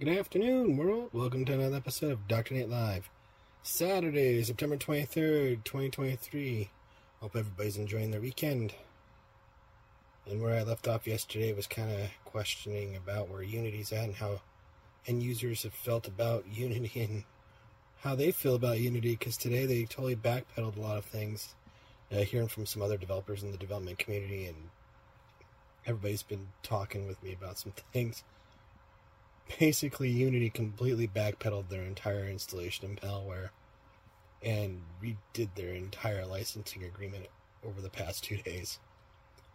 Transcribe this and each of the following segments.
Good afternoon, world. Welcome to another episode of Dr. Nate Live. Saturday, September 23rd, 2023. Hope everybody's enjoying their weekend. And where I left off yesterday was kind of questioning about where Unity's at and how end users have felt about Unity and how they feel about Unity because today they totally backpedaled a lot of things. Uh, hearing from some other developers in the development community, and everybody's been talking with me about some things basically Unity completely backpedaled their entire installation of malware and redid their entire licensing agreement over the past two days.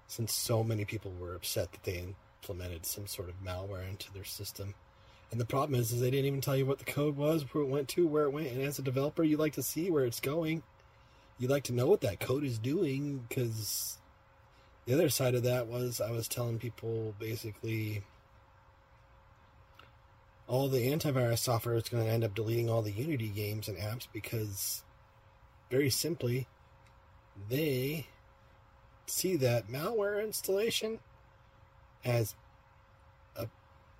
Since so many people were upset that they implemented some sort of malware into their system. And the problem is, is they didn't even tell you what the code was, where it went to, where it went. And as a developer, you like to see where it's going. You like to know what that code is doing because the other side of that was I was telling people basically all the antivirus software is going to end up deleting all the Unity games and apps because, very simply, they see that malware installation as a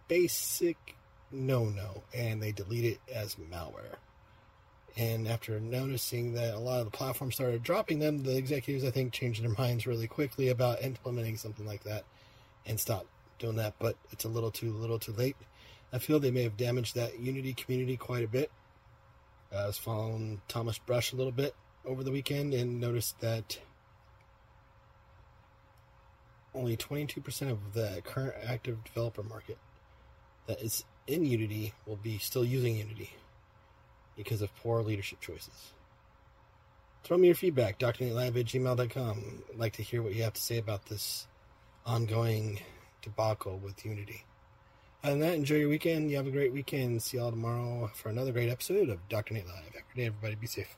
basic no no and they delete it as malware. And after noticing that a lot of the platforms started dropping them, the executives, I think, changed their minds really quickly about implementing something like that and stopped doing that. But it's a little too little too late. I feel they may have damaged that Unity community quite a bit. Uh, I was following Thomas Brush a little bit over the weekend and noticed that only 22% of the current active developer market that is in Unity will be still using Unity because of poor leadership choices. Throw me your feedback, drnatelive at gmail.com. I'd like to hear what you have to say about this ongoing debacle with Unity. Other than that, enjoy your weekend. You have a great weekend. See y'all tomorrow for another great episode of Dr. Nate Live. Have a day, everybody. Be safe.